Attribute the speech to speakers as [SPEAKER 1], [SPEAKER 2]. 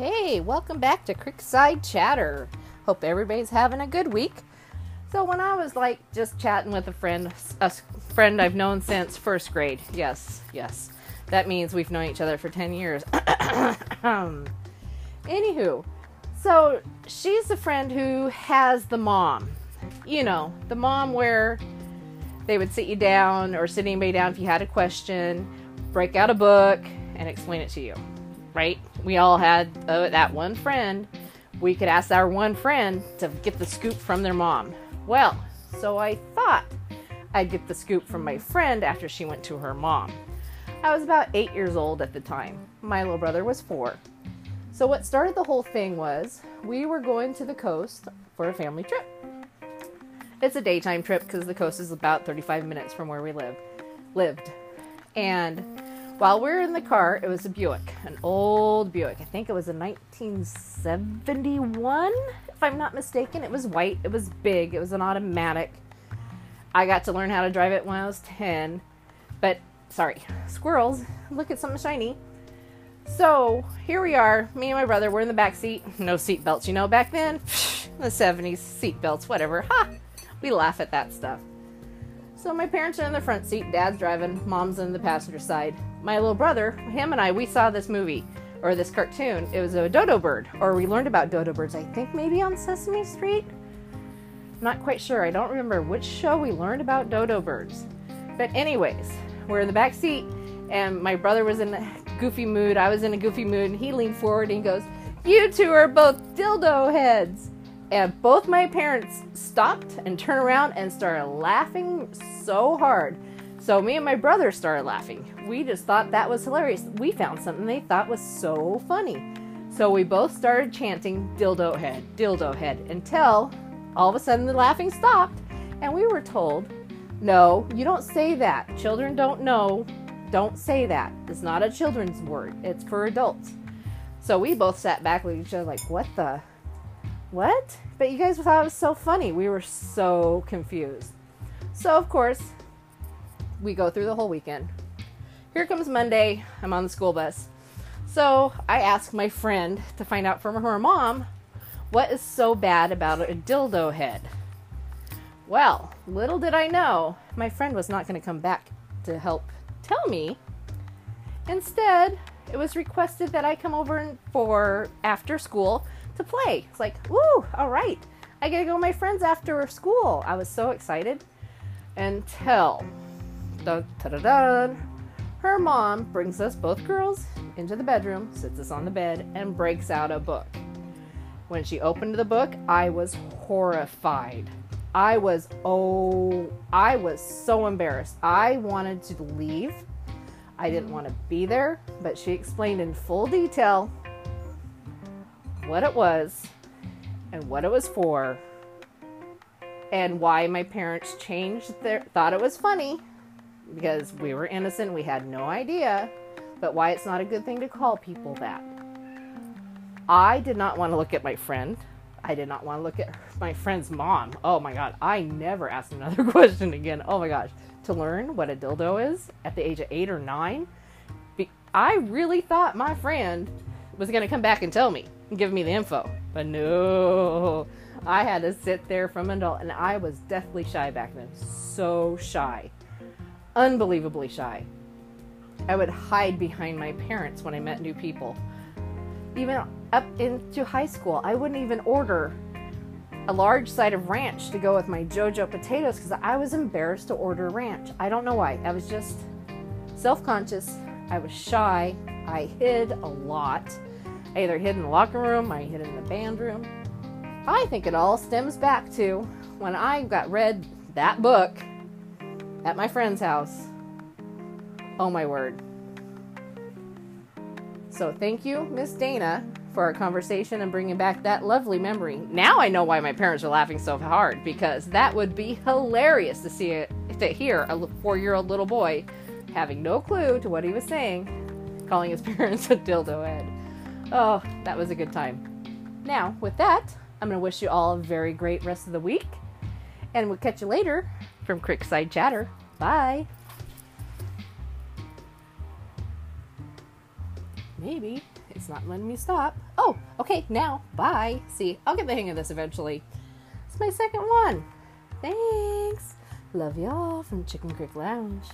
[SPEAKER 1] Hey, welcome back to Creekside Chatter. Hope everybody's having a good week. So when I was like just chatting with a friend, a friend I've known since first grade. Yes, yes. That means we've known each other for 10 years. anywho, so she's the friend who has the mom. You know, the mom where they would sit you down or sit anybody down if you had a question, break out a book, and explain it to you. Right? We all had uh, that one friend. We could ask our one friend to get the scoop from their mom. Well, so I thought I'd get the scoop from my friend after she went to her mom. I was about eight years old at the time. My little brother was four. So, what started the whole thing was we were going to the coast for a family trip. It's a daytime trip because the coast is about 35 minutes from where we live lived. And while we were in the car, it was a Buick, an old Buick. I think it was a 1971, if I'm not mistaken. It was white, it was big, it was an automatic. I got to learn how to drive it when I was 10. But sorry, squirrels, look at something shiny. So here we are, me and my brother, we're in the back seat. No seat belts, you know, back then, the 70s, seat belts, whatever. Ha! We laugh at that stuff. So my parents are in the front seat, dad's driving, mom's in the passenger side. My little brother, him and I, we saw this movie or this cartoon. It was a dodo bird, or we learned about dodo birds, I think maybe on Sesame Street. I'm not quite sure. I don't remember which show we learned about dodo birds. But anyways, we're in the back seat and my brother was in a goofy mood. I was in a goofy mood and he leaned forward and he goes, "You two are both dildo heads." And both my parents stopped and turned around and started laughing so hard. So me and my brother started laughing. We just thought that was hilarious. We found something they thought was so funny. So we both started chanting dildo head, dildo head until all of a sudden the laughing stopped and we were told, "No, you don't say that. Children don't know. Don't say that. It's not a children's word. It's for adults." So we both sat back with each other like, "What the what? But you guys thought it was so funny. We were so confused. So, of course, we go through the whole weekend. Here comes Monday. I'm on the school bus. So, I ask my friend to find out from her mom what is so bad about a dildo head. Well, little did I know, my friend was not going to come back to help tell me. Instead, it was requested that I come over for after school to play. It's like, woo, all right. I gotta go with my friends after school. I was so excited until dun, dun, her mom brings us both girls into the bedroom, sits us on the bed, and breaks out a book. When she opened the book, I was horrified. I was oh, I was so embarrassed. I wanted to leave. I didn't want to be there, but she explained in full detail what it was and what it was for and why my parents changed their thought it was funny because we were innocent we had no idea but why it's not a good thing to call people that. I did not want to look at my friend. I did not want to look at my friend's mom. Oh my god i never asked another question again. Oh my gosh. To learn what a dildo is at the age of eight or nine i really thought my friend was going to come back and tell me and give me the info. But no, I had to sit there from an adult, and I was deathly shy back then. So shy. Unbelievably shy. I would hide behind my parents when I met new people. Even up into high school, I wouldn't even order a large side of ranch to go with my JoJo potatoes because I was embarrassed to order ranch. I don't know why. I was just self conscious. I was shy. I hid a lot. I either hid in the locker room, I hid in the band room. I think it all stems back to when I got read that book at my friend's house. Oh my word. So thank you, Miss Dayna, for our conversation and bringing back that lovely memory. Now I know why my parents are laughing so hard because that would be hilarious to see it to hear a four-year-old little boy having no clue to what he was saying, calling his parents a dildo head. Oh, that was a good time. Now, with that, I'm going to wish you all a very great rest of the week. And we'll catch you later from Creekside Chatter. Bye. Maybe. It's not letting me stop. Oh, okay, now. Bye. See, I'll get the hang of this eventually. It's my second one. Thanks. Love y'all from Chicken Creek Lounge.